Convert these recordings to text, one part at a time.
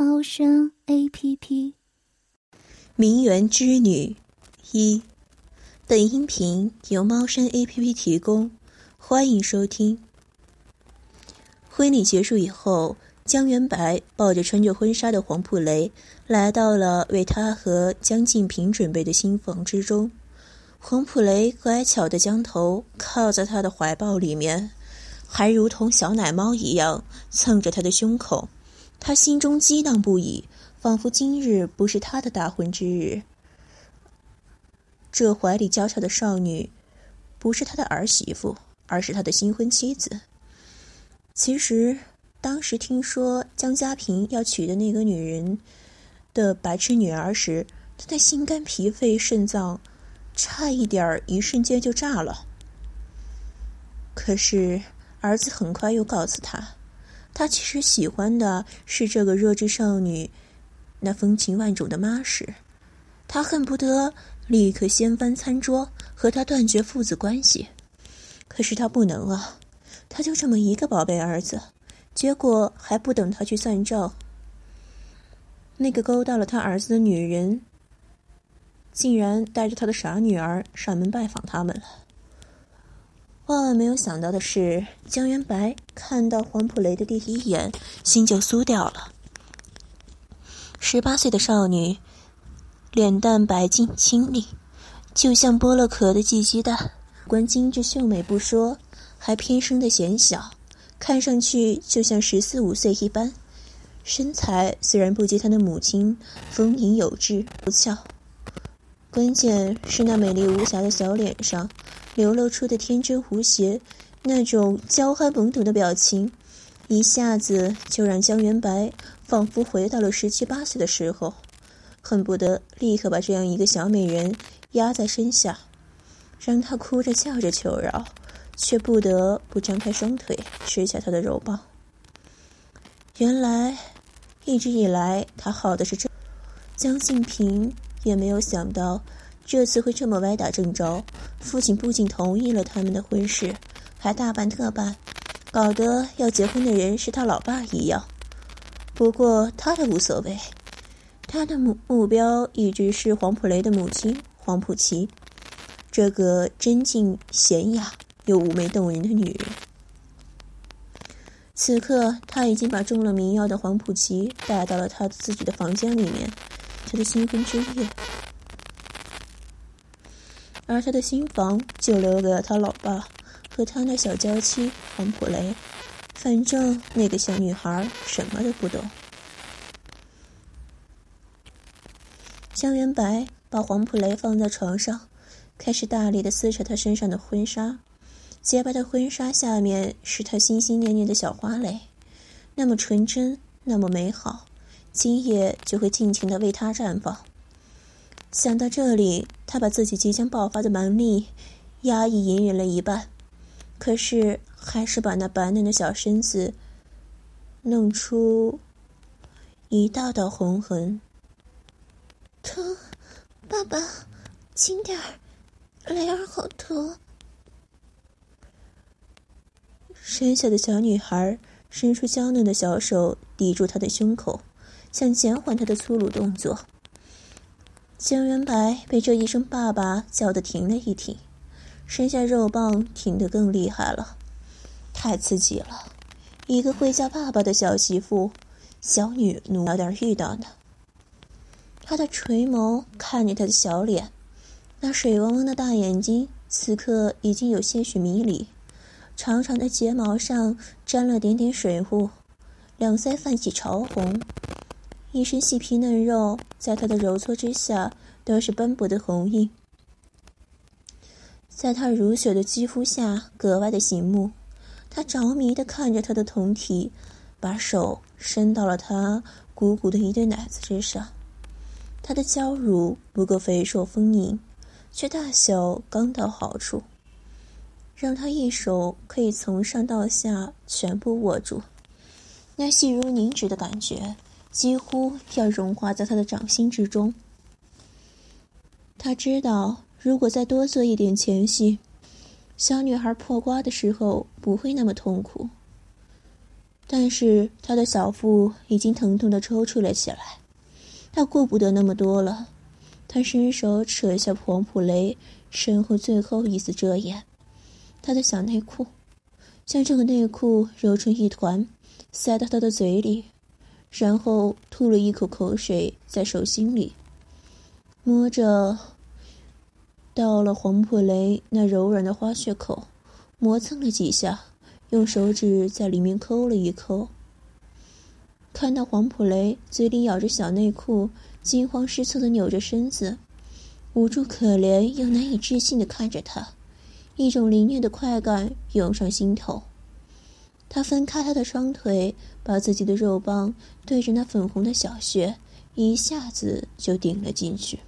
猫声 A P P。名媛之女一，本音频由猫声 A P P 提供，欢迎收听。婚礼结束以后，江元白抱着穿着婚纱的黄普雷，来到了为他和江静平准备的新房之中。黄浦雷乖巧的将头靠在他的怀抱里面。还如同小奶猫一样蹭着他的胸口，他心中激荡不已，仿佛今日不是他的大婚之日。这怀里娇俏的少女，不是他的儿媳妇，而是他的新婚妻子。其实，当时听说江家平要娶的那个女人的白痴女儿时，他的心肝脾肺肾脏，差一点儿一瞬间就炸了。可是。儿子很快又告诉他，他其实喜欢的是这个弱智少女，那风情万种的妈氏。他恨不得立刻掀翻餐桌，和她断绝父子关系。可是他不能啊，他就这么一个宝贝儿子，结果还不等他去算账，那个勾搭了他儿子的女人，竟然带着他的傻女儿上门拜访他们了。万万没有想到的是，江元白看到黄浦雷的第一眼，心就酥掉了。十八岁的少女，脸蛋白净清丽，就像剥了壳的寄鸡蛋。观精致秀美不说，还偏生的显小，看上去就像十四五岁一般。身材虽然不及她的母亲丰盈有致不俏，关键是那美丽无瑕的小脸上。流露出的天真无邪，那种娇憨懵懂的表情，一下子就让江元白仿佛回到了十七八岁的时候，恨不得立刻把这样一个小美人压在身下，让她哭着叫着求饶，却不得不张开双腿吃下她的肉棒。原来，一直以来他好的是这，江静平也没有想到。这次会这么歪打正着，父亲不仅同意了他们的婚事，还大办特办，搞得要结婚的人是他老爸一样。不过他的无所谓，他的目目标一直是黄浦雷的母亲黄浦琪，这个真静娴雅又妩媚动人的女人。此刻他已经把中了迷药的黄浦琪带到了他自己的房间里面，他的新婚之夜。而他的新房就留给了他老爸和他那小娇妻黄浦雷。反正那个小女孩什么都不懂。江元白把黄浦雷放在床上，开始大力的撕扯他身上的婚纱。洁白的婚纱下面是他心心念念的小花蕾，那么纯真，那么美好，今夜就会尽情的为他绽放。想到这里，他把自己即将爆发的蛮力压抑隐忍了一半，可是还是把那白嫩的小身子弄出一道道红痕。疼，爸爸，轻点儿，雷儿好疼。身下的小女孩伸出娇嫩的小手抵住他的胸口，想减缓他的粗鲁动作。江元白被这一声“爸爸”叫得停了一停，身下肉棒挺得更厉害了，太刺激了！一个会叫爸爸的小媳妇，小女奴哪点遇到呢。他的垂眸看着他的小脸，那水汪汪的大眼睛此刻已经有些许迷离，长长的睫毛上沾了点点水雾，两腮泛起潮红。一身细皮嫩肉，在他的揉搓之下都是斑驳的红印，在他如雪的肌肤下格外的醒目。他着迷的看着他的酮体，把手伸到了他鼓鼓的一对奶子之上。他的娇乳不够肥硕丰盈，却大小刚到好处，让他一手可以从上到下全部握住。那细如凝脂的感觉，几乎要融化在他的掌心之中。他知道，如果再多做一点前戏，小女孩破瓜的时候不会那么痛苦。但是他的小腹已经疼痛的抽搐了起来，他顾不得那么多了。他伸手扯下黄普雷身后最后一丝遮掩，他的小内裤，将这个内裤揉成一团，塞到他的嘴里，然后吐了一口口水在手心里，摸着，到了黄普雷那柔软的花穴口，磨蹭了几下。用手指在里面抠了一抠，看到黄普雷嘴里咬着小内裤，惊慌失措的扭着身子，无助可怜又难以置信的看着他，一种凌虐的快感涌上心头。他分开他的双腿，把自己的肉棒对着那粉红的小穴，一下子就顶了进去。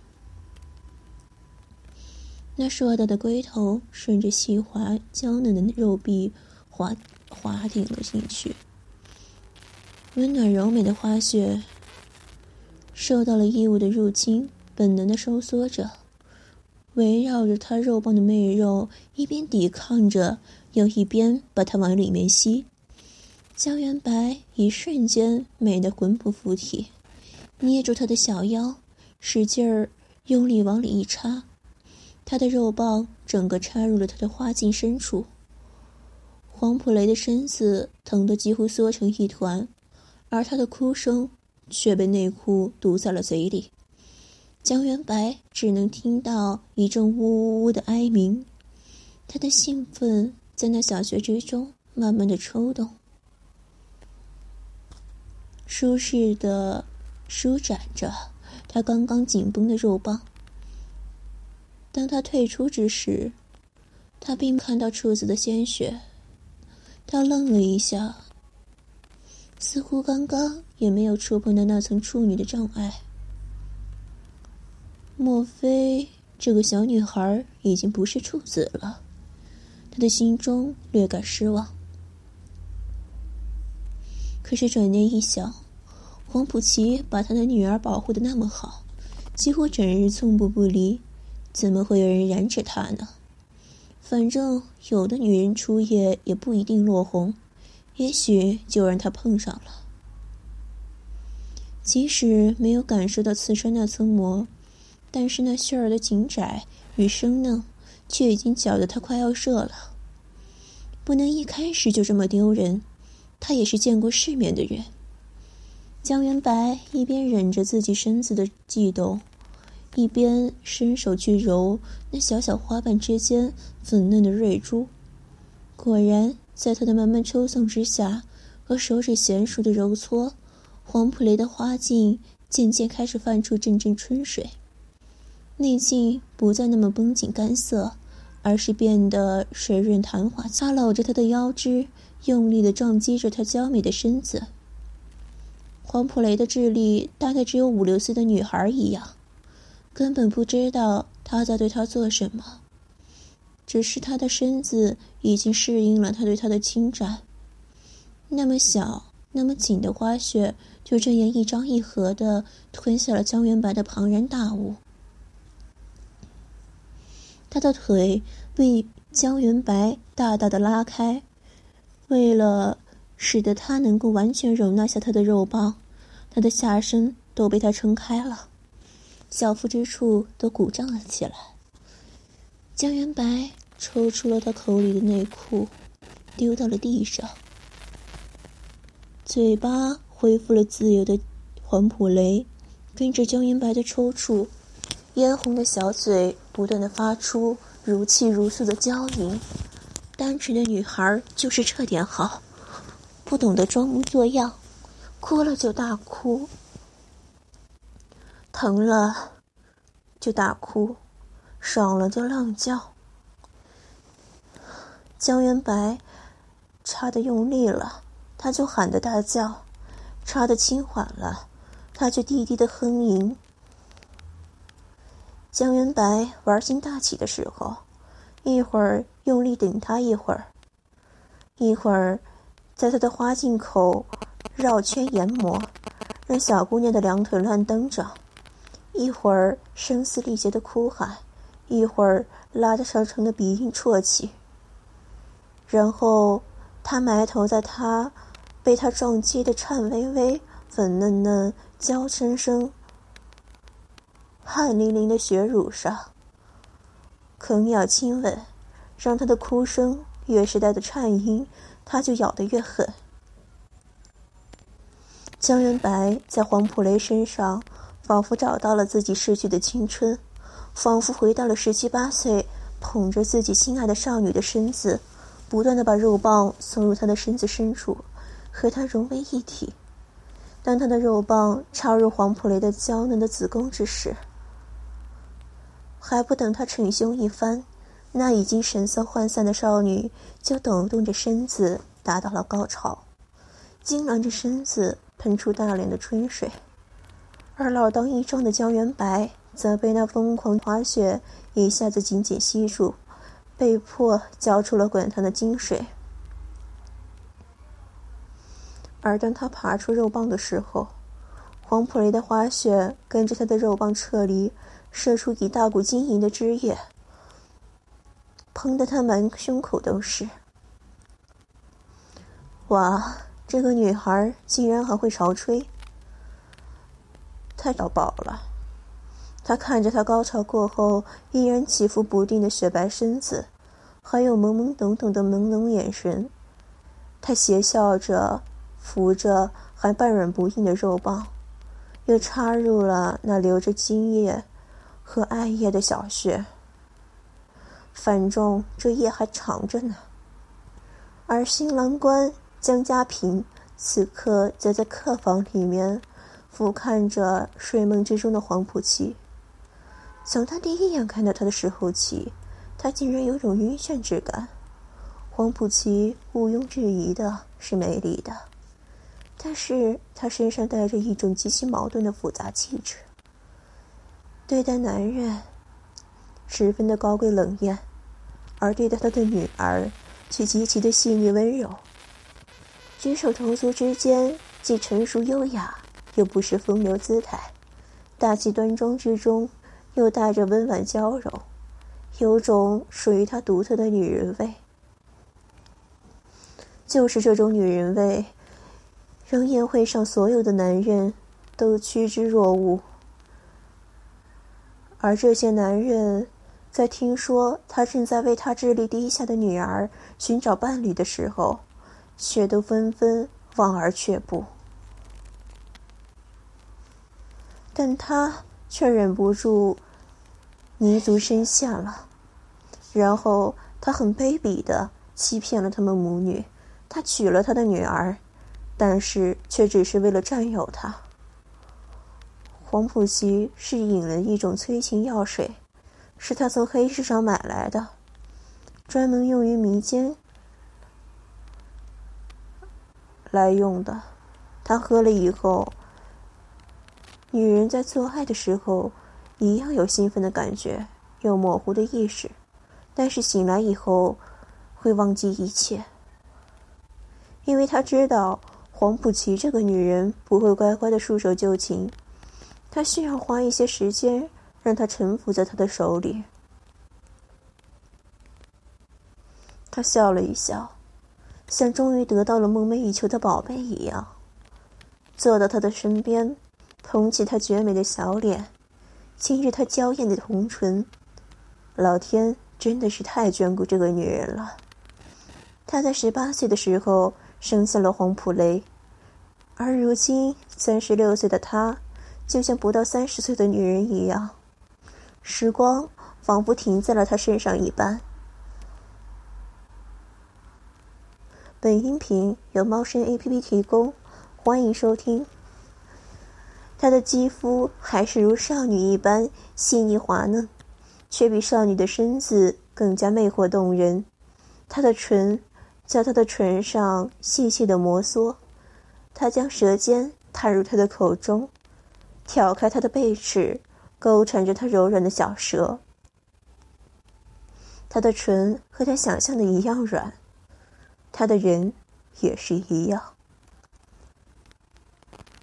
那硕大的龟头顺着细滑娇嫩的肉壁。滑滑顶了进去，温暖柔美的花穴受到了异物的入侵，本能的收缩着，围绕着他肉棒的媚肉，一边抵抗着，又一边把它往里面吸。江元白一瞬间美得魂不附体，捏住他的小腰，使劲儿用力往里一插，他的肉棒整个插入了他的花茎深处。黄普雷的身子疼得几乎缩成一团，而他的哭声却被内裤堵在了嘴里。江元白只能听到一阵呜呜呜的哀鸣，他的兴奋在那小穴之中慢慢的抽动，舒适的舒展着他刚刚紧绷的肉棒。当他退出之时，他并看到处子的鲜血。他愣了一下，似乎刚刚也没有触碰到那层处女的障碍。莫非这个小女孩已经不是处子了？他的心中略感失望。可是转念一想，黄浦琪把他的女儿保护的那么好，几乎整日寸步不离，怎么会有人染指他呢？反正有的女人初夜也不一定落红，也许就让他碰上了。即使没有感受到刺穿那层膜，但是那杏儿的紧窄与生嫩，却已经搅得他快要射了。不能一开始就这么丢人，他也是见过世面的人。江元白一边忍着自己身子的悸动。一边伸手去揉那小小花瓣之间粉嫩的蕊珠，果然，在他的慢慢抽送之下和手指娴熟的揉搓，黄浦雷的花茎渐渐开始泛出阵阵春水，内茎不再那么绷紧干涩，而是变得水润弹滑。他搂着他的腰肢，用力的撞击着他娇美的身子。黄浦雷的智力大概只有五六岁的女孩一样。根本不知道他在对他做什么，只是他的身子已经适应了他对他的侵占。那么小、那么紧的花穴，就这样一张一合的吞下了江元白的庞然大物。他的腿被江元白大大的拉开，为了使得他能够完全容纳下他的肉棒，他的下身都被他撑开了。小腹之处都鼓胀了起来。江元白抽出了他口里的内裤，丢到了地上。嘴巴恢复了自由的黄浦雷，跟着江元白的抽搐，嫣红的小嘴不断的发出如泣如诉的娇吟。单纯的女孩就是这点好，不懂得装模作样，哭了就大哭。疼了，就大哭；爽了就浪叫。江元白插的用力了，他就喊的大叫；插的轻缓了，他却低低的哼吟。江元白玩心大起的时候，一会儿用力顶他一会儿，一会儿在他的花镜口绕圈研磨，让小姑娘的两腿乱蹬着；一会儿声嘶力竭的哭喊，一会儿拉着长长的鼻音啜泣。然后，他埋头在他被他撞击的颤巍巍、粉嫩嫩、娇生生、汗淋淋的血乳上，啃咬亲吻，让他的哭声越是带着颤音，他就咬得越狠。江仁白在黄普雷身上，仿佛找到了自己逝去的青春，仿佛回到了十七八岁，捧着自己心爱的少女的身子。不断的把肉棒送入他的身子深处，和他融为一体。当他的肉棒插入黄普雷的娇嫩的子宫之时，还不等他逞凶一番，那已经神色涣散的少女就抖动着身子达到了高潮，痉挛着身子喷出大量的春水，而老当益壮的江元白则被那疯狂滑雪一下子紧紧吸住。被迫交出了滚烫的金水，而当他爬出肉棒的时候，黄浦雷的花雪跟着他的肉棒撤离，射出一大股晶莹的汁液，喷得他满胸口都是。哇，这个女孩竟然还会潮吹，太到爆了！他看着她高潮过后依然起伏不定的雪白身子，还有懵懵懂懂的朦胧眼神，他邪笑着，扶着还半软不硬的肉棒，又插入了那流着精液和艾叶的小穴。反正这夜还长着呢。而新郎官江家平此刻则在客房里面，俯瞰着睡梦之中的黄浦琪。从他第一眼看到他的时候起，他竟然有种晕眩之感。黄浦琪毋庸置疑的是美丽的，但是他身上带着一种极其矛盾的复杂气质。对待男人，十分的高贵冷艳，而对待他的女儿，却极其的细腻温柔。举手投足之间，既成熟优雅，又不失风流姿态，大气端庄之中。又带着温婉娇柔，有种属于她独特的女人味。就是这种女人味，让宴会上所有的男人都趋之若鹜。而这些男人，在听说他正在为他智力低下的女儿寻找伴侣的时候，却都纷纷望而却步。但他。却忍不住泥足深陷了，然后他很卑鄙的欺骗了他们母女，他娶了他的女儿，但是却只是为了占有她。黄浦溪是引了一种催情药水，是他从黑市上买来的，专门用于迷奸来用的。他喝了以后。女人在做爱的时候，一样有兴奋的感觉，有模糊的意识，但是醒来以后，会忘记一切。因为他知道黄浦琪这个女人不会乖乖的束手就擒，他需要花一些时间让她臣服在他的手里。他笑了一笑，像终于得到了梦寐以求的宝贝一样，坐到他的身边。捧起她绝美的小脸，亲着她娇艳的红唇，老天真的是太眷顾这个女人了。她在十八岁的时候生下了黄普雷，而如今三十六岁的她，就像不到三十岁的女人一样，时光仿佛停在了她身上一般。本音频由猫声 A P P 提供，欢迎收听。她的肌肤还是如少女一般细腻滑嫩，却比少女的身子更加魅惑动人。她的唇在她的唇上细细的摩挲，她将舌尖探入她的口中，挑开他的背齿，勾缠着他柔软的小舌。他的唇和他想象的一样软，他的人也是一样。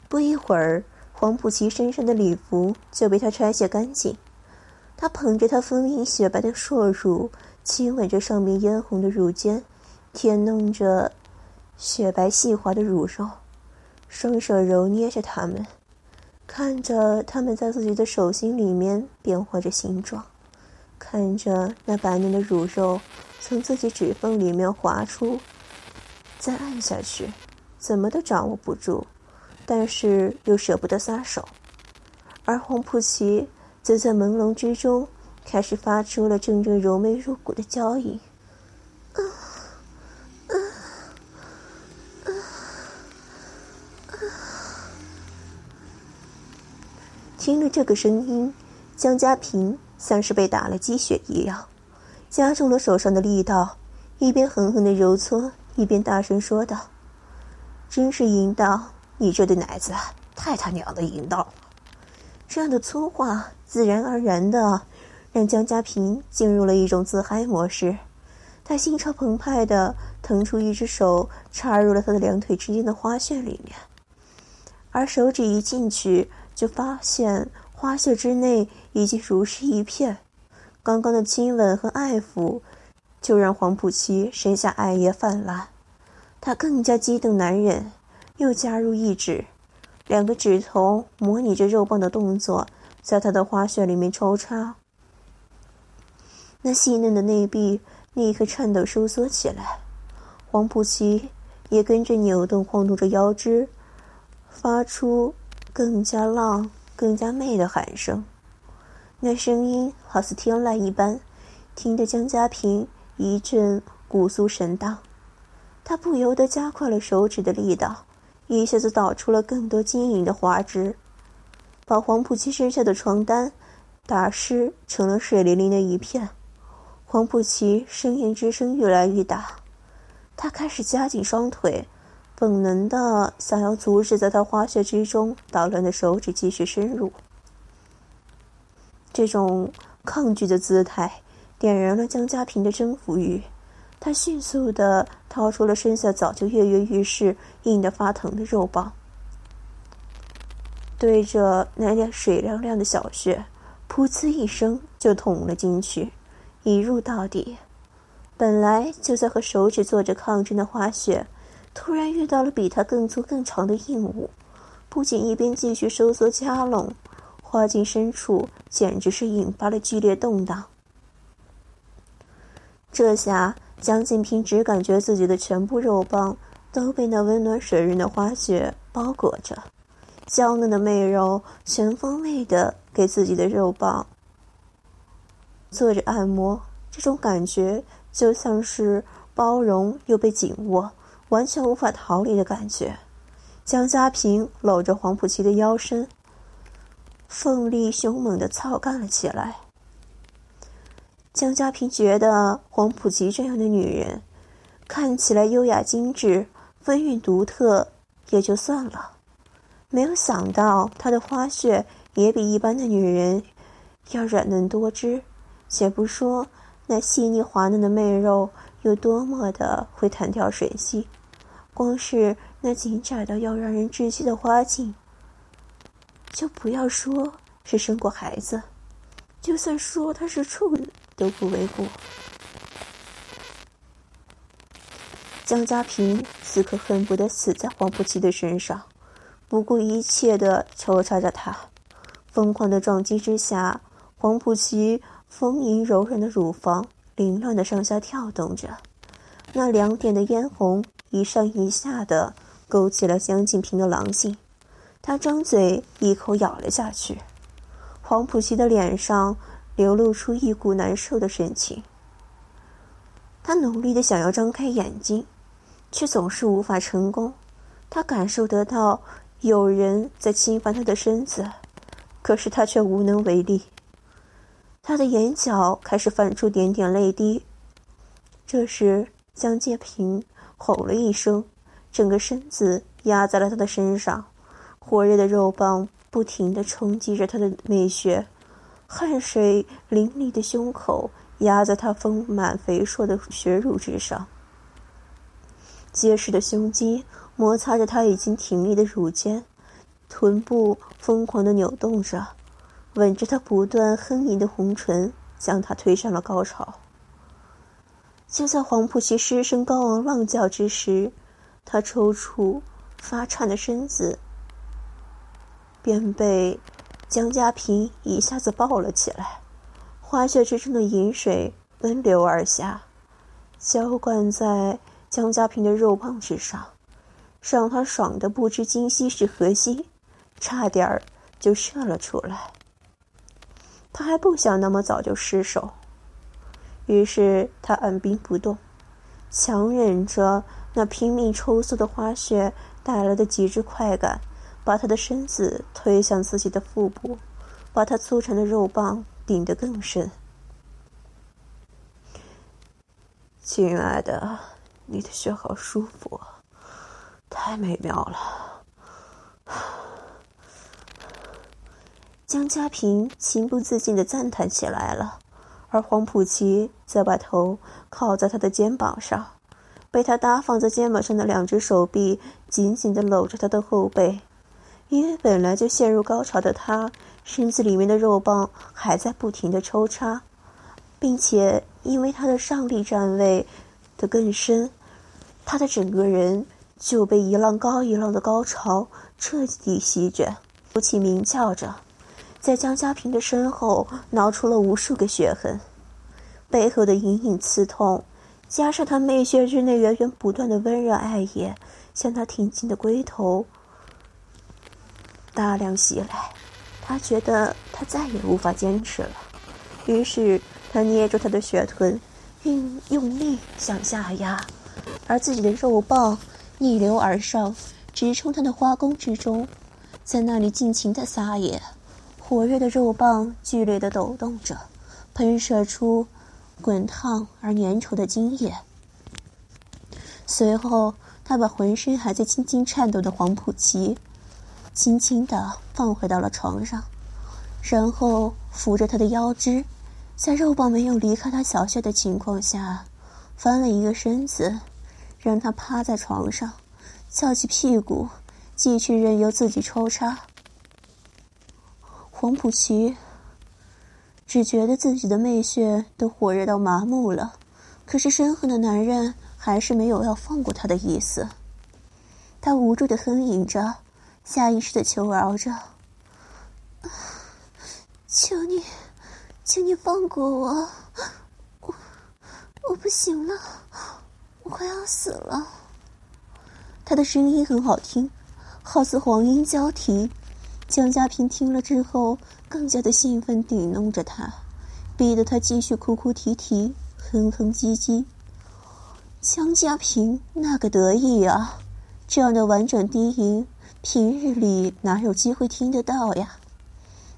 不一会儿，黄浦琪身上的礼服就被他拆卸干净。他捧着他丰盈雪白的硕乳，亲吻着上面嫣红的乳尖，舔弄着雪白细滑的乳肉，双手揉捏着它们，看着他们在自己的手心里面变化着形状，看着那白嫩的乳肉从自己指缝里面滑出，再按下去，怎么都掌握不住，但是又舍不得撒手，而黄普奇。则在朦胧之中，开始发出了阵阵柔媚入骨的娇吟。听了这个声音，江家平像是被打了鸡血一样，加重了手上的力道，一边狠狠的揉搓，一边大声说道：“真是淫荡！你这对奶子太他娘的淫荡了！”这样的粗话。自然而然的，让江家平进入了一种自嗨模式。他心潮澎湃的腾出一只手，插入了他的两腿之间的花穴里面，而手指一进去，就发现花穴之内已经如湿一片。刚刚的亲吻和爱抚，就让黄浦琪身下爱液泛滥。他更加激动难忍，又加入一指，两个指头模拟着肉棒的动作。在他的花穴里面抽插，那细嫩的内壁立刻颤抖收缩起来，黄浦琪也跟着扭动晃动着腰肢，发出更加浪、更加媚的喊声，那声音好似天籁一般，听得江家平一阵骨酥神荡，他不由得加快了手指的力道，一下子导出了更多晶莹的花枝。把黄浦奇身下的床单打湿成了水淋淋的一片，黄浦奇呻吟之声越来越大，他开始夹紧双腿，本能的想要阻止在他花穴之中捣乱的手指继续深入。这种抗拒的姿态点燃了江家平的征服欲，他迅速的掏出了身下早就跃跃欲试、硬得发疼的肉棒。对着那点水亮亮的小穴，噗呲一声就捅了进去，一入到底。本来就在和手指做着抗争的花穴，突然遇到了比它更粗更长的硬物，不仅一边继续收缩加拢，花茎深处简直是引发了剧烈动荡。这下江静平只感觉自己的全部肉棒都被那温暖水润的花穴包裹着。娇嫩的媚肉全方位的给自己的肉棒做着按摩，这种感觉就像是包容又被紧握，完全无法逃离的感觉。江家平搂着黄浦琪的腰身，奋力凶猛的操干了起来。江家平觉得黄浦琪这样的女人，看起来优雅精致、风韵独特，也就算了。没有想到，她的花穴也比一般的女人要软嫩多汁。且不说那细腻滑嫩的媚肉有多么的会弹跳水吸，光是那紧窄的要让人窒息的花茎，就不要说是生过孩子，就算说她是处女都不为过。江家平此刻恨不得死在黄浦琪的身上。不顾一切的抽插着他，疯狂的撞击之下，黄浦琪丰盈柔软的乳房凌乱的上下跳动着，那两点的嫣红一上一下的勾起了江静平的狼性，他张嘴一口咬了下去，黄浦琪的脸上流露出一股难受的神情，他努力的想要张开眼睛，却总是无法成功，他感受得到。有人在侵犯他的身子，可是他却无能为力。他的眼角开始泛出点点泪滴。这时，江介平吼了一声，整个身子压在了他的身上，火热的肉棒不停的冲击着他的美穴，汗水淋漓的胸口压在他丰满肥硕的血乳之上，结实的胸肌摩擦着他已经挺立的乳尖，臀部疯狂的扭动着，吻着他不断哼吟的红唇，将他推上了高潮。就在黄浦琪失声高昂浪叫之时，他抽搐、发颤的身子便被江家平一下子抱了起来，花穴之中的饮水奔流而下，浇灌在江家平的肉棒之上，让他爽得不知今夕是何夕，差点儿就射了出来。他还不想那么早就失手。于是他按兵不动，强忍着那拼命抽搐的花穴带来的极致快感，把他的身子推向自己的腹部，把他粗长的肉棒顶得更深。亲爱的，你的穴好舒服，太美妙了。江家平情不自禁的赞叹起来了。而黄浦琪则把头靠在他的肩膀上，被他搭放在肩膀上的两只手臂紧紧地搂着他的后背。因为本来就陷入高潮的他，身子里面的肉棒还在不停地抽插，并且因为他的上臂站位的更深，他的整个人就被一浪高一浪的高潮彻底席卷，不起鸣叫着。在江家平的身后挠出了无数个血痕，背后的隐隐刺痛，加上他内穴之内源源不断的温热爱液，向他挺进的龟头大量袭来，他觉得他再也无法坚持了，于是他捏住他的血臀，用用力向下压，而自己的肉棒逆流而上，直冲他的花宫之中，在那里尽情的撒野。火热的肉棒剧烈的抖动着，喷射出滚烫而粘稠的精液。随后，他把浑身还在轻轻颤抖的黄浦奇轻轻的放回到了床上，然后扶着他的腰肢，在肉棒没有离开他小穴的情况下，翻了一个身子，让他趴在床上，翘起屁股，继续任由自己抽插。黄浦奇只觉得自己的媚穴都火热到麻木了，可是身后的男人还是没有要放过他的意思。他无助的哼吟着，下意识的求饶着：“求你，请你放过我，我我不行了，我快要死了。”他的声音很好听，好似黄莺交啼。江家平听了之后，更加的兴奋，顶弄着他，逼得他继续哭哭啼啼，哼哼唧唧。江家平那个得意啊，这样的婉转低吟，平日里哪有机会听得到呀？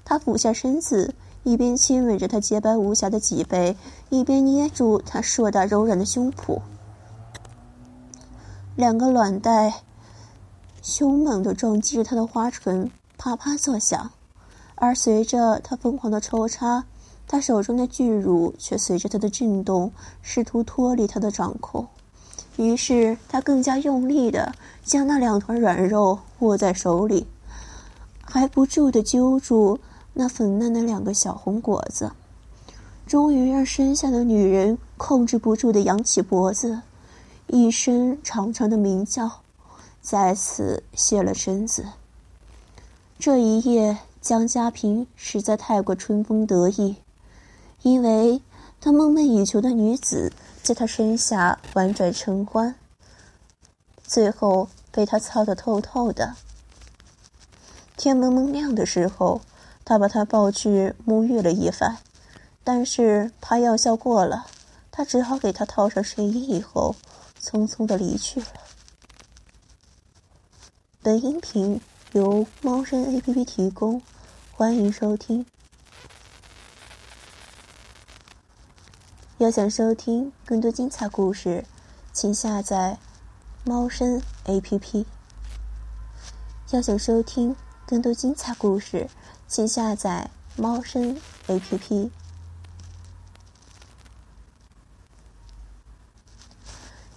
他俯下身子，一边亲吻着他洁白无瑕的脊背，一边捏住他硕大柔软的胸脯，两个卵袋凶猛的撞击着他的花唇。啪啪作响，而随着他疯狂的抽插，他手中的巨乳却随着他的震动，试图脱离他的掌控。于是他更加用力的将那两团软肉握在手里，还不住的揪住那粉嫩的两个小红果子，终于让身下的女人控制不住的扬起脖子，一声长长的鸣叫，再次卸了身子。这一夜，江家平实在太过春风得意，因为他梦寐以求的女子在他身下婉转承欢，最后被他操得透透的。天蒙蒙亮的时候，他把她抱去沐浴了一番，但是怕药效过了，他只好给她套上睡衣以后，匆匆的离去了。本音频。由猫声 A P P 提供，欢迎收听。要想收听更多精彩故事，请下载猫声 A P P。要想收听更多精彩故事，请下载猫声 APP。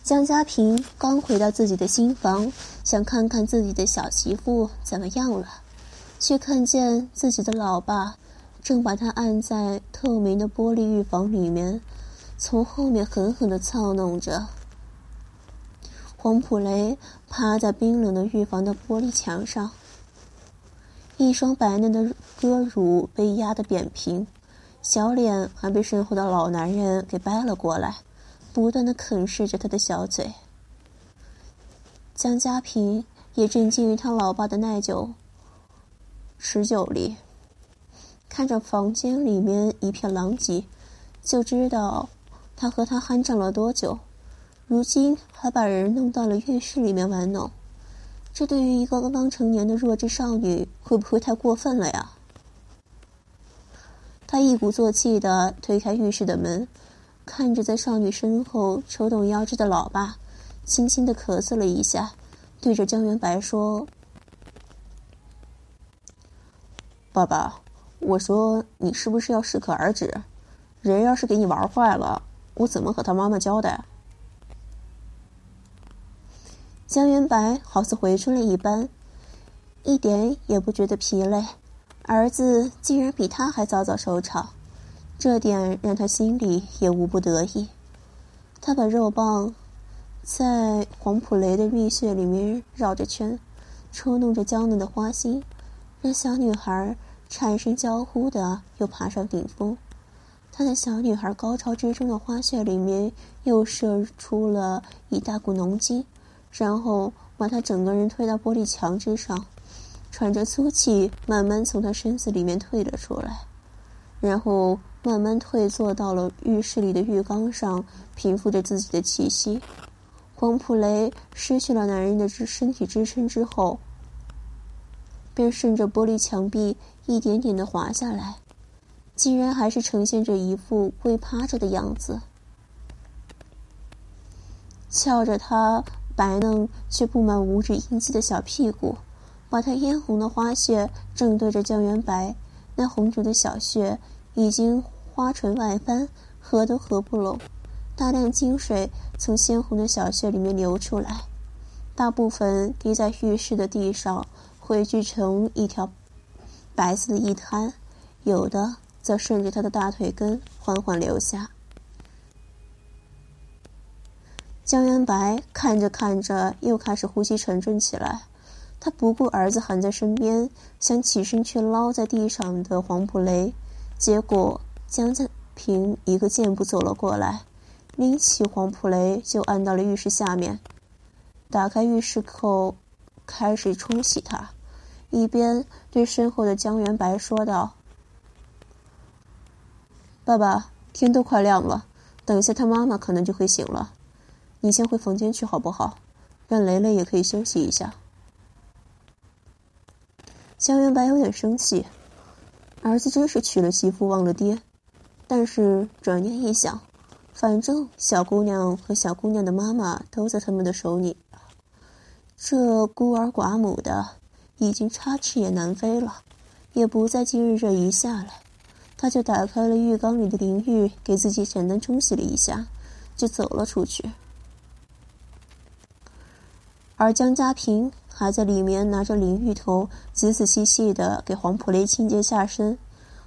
江家平刚回到自己的新房，想看看自己的小媳妇怎么样了，却看见自己的老爸正把他按在透明的玻璃浴房里面，从后面狠狠的操弄着。黄普雷趴在冰冷的浴房的玻璃墙上，一双白嫩的鸽乳被压得扁平，小脸还被身后的老男人给掰了过来。不断的啃噬着他的小嘴。江家平也震惊于他老爸的耐久、持久力，看着房间里面一片狼藉，就知道他和他酣战了多久。如今还把人弄到了浴室里面玩弄，这对于一个刚刚成年的弱智少女，会不会太过分了呀？他一鼓作气的推开浴室的门。看着在少女身后抽动腰肢的老爸，轻轻的咳嗽了一下，对着江元白说：“爸爸，我说你是不是要适可而止？人要是给你玩坏了，我怎么和他妈妈交代？”江元白好似回春了一般，一点也不觉得疲累，儿子竟然比他还早早收场。这点让他心里也无不得意。他把肉棒在黄浦雷的蜜穴里面绕着圈，抽弄着娇嫩的花心，让小女孩产生娇呼的又爬上顶峰。他在小女孩高潮之中的花穴里面又射出了一大股浓精，然后把她整个人推到玻璃墙之上，喘着粗气，慢慢从她身子里面退了出来，然后。慢慢退坐到了浴室里的浴缸上，平复着自己的气息。黄普雷失去了男人的支身体支撑之后，便顺着玻璃墙壁一点点的滑下来，竟然还是呈现着一副跪趴着的样子，翘着他白嫩却布满五指印记的小屁股，把他嫣红的花穴正对着江元白那红肿的小穴。已经花唇外翻，合都合不拢，大量精水从鲜红的小穴里面流出来，大部分滴在浴室的地上，汇聚成一条白色的一滩，有的则顺着他的大腿根缓缓流下。江元白看着看着，又开始呼吸沉重起来。他不顾儿子还在身边，想起身去捞在地上的黄浦雷。结果，江家平一个箭步走了过来，拎起黄普雷就按到了浴室下面，打开浴室口，开始冲洗他，一边对身后的江元白说道：“爸爸，天都快亮了，等一下他妈妈可能就会醒了，你先回房间去好不好？让雷雷也可以休息一下。”江元白有点生气。儿子真是娶了媳妇忘了爹，但是转念一想，反正小姑娘和小姑娘的妈妈都在他们的手里，这孤儿寡母的已经插翅也难飞了，也不在今日这一下了。他就打开了浴缸里的淋浴，给自己简单冲洗了一下，就走了出去。而江家平。还在里面拿着淋浴头，仔仔细细的给黄普雷清洁下身。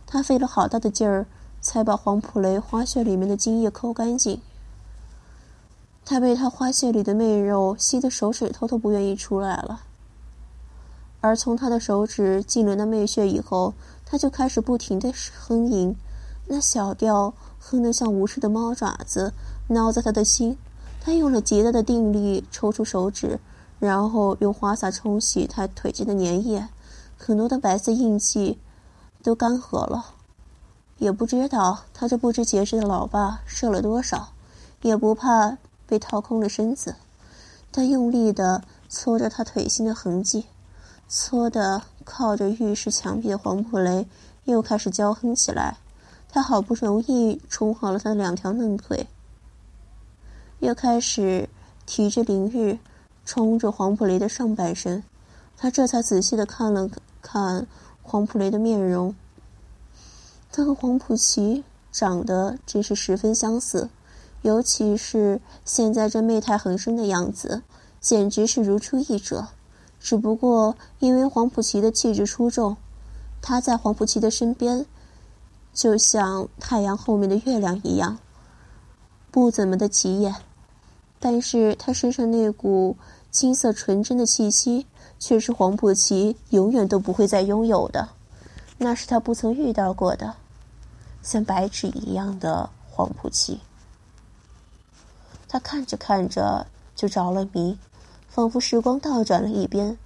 他费了好大的劲儿，才把黄普雷花穴里面的精液抠干净。他被他花穴里的媚肉吸得手指头都不愿意出来了。而从他的手指进了那媚穴以后，他就开始不停的哼吟，那小调哼得像无数的猫爪子挠在他的心。他用了极大的定力抽出手指。然后用花洒冲洗他腿间的粘液，很多的白色印记都干涸了。也不知道他这不知节制的老爸射了多少，也不怕被掏空了身子。他用力的搓着他腿心的痕迹，搓的靠着浴室墙壁的黄浦雷又开始娇哼起来。他好不容易冲好了他的两条嫩腿，又开始提着淋浴。冲着黄普雷的上半身，他这才仔细的看了看黄浦雷的面容。他和黄浦琪长得真是十分相似，尤其是现在这媚态横生的样子，简直是如出一辙。只不过因为黄浦琪的气质出众，他在黄浦琪的身边，就像太阳后面的月亮一样，不怎么的起眼。但是他身上那股青涩纯真的气息，却是黄浦琪永远都不会再拥有的，那是他不曾遇到过的，像白纸一样的黄浦琪。他看着看着就着了迷，仿佛时光倒转了一边。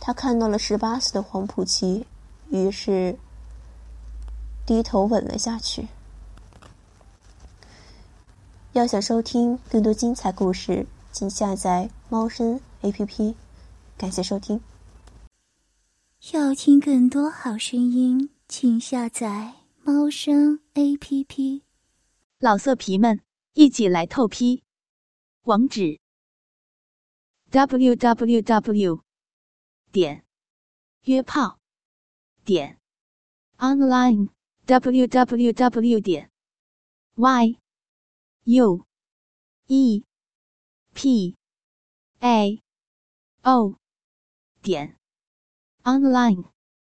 他看到了十八岁的黄浦琪，于是低头吻了下去。要想收听更多精彩故事，请下载猫声 A P P。感谢收听。要听更多好声音，请下载猫声 A P P。老色皮们，一起来透批！网址：w w w 点约炮点 online w w w 点 y。U E P A O 点 online。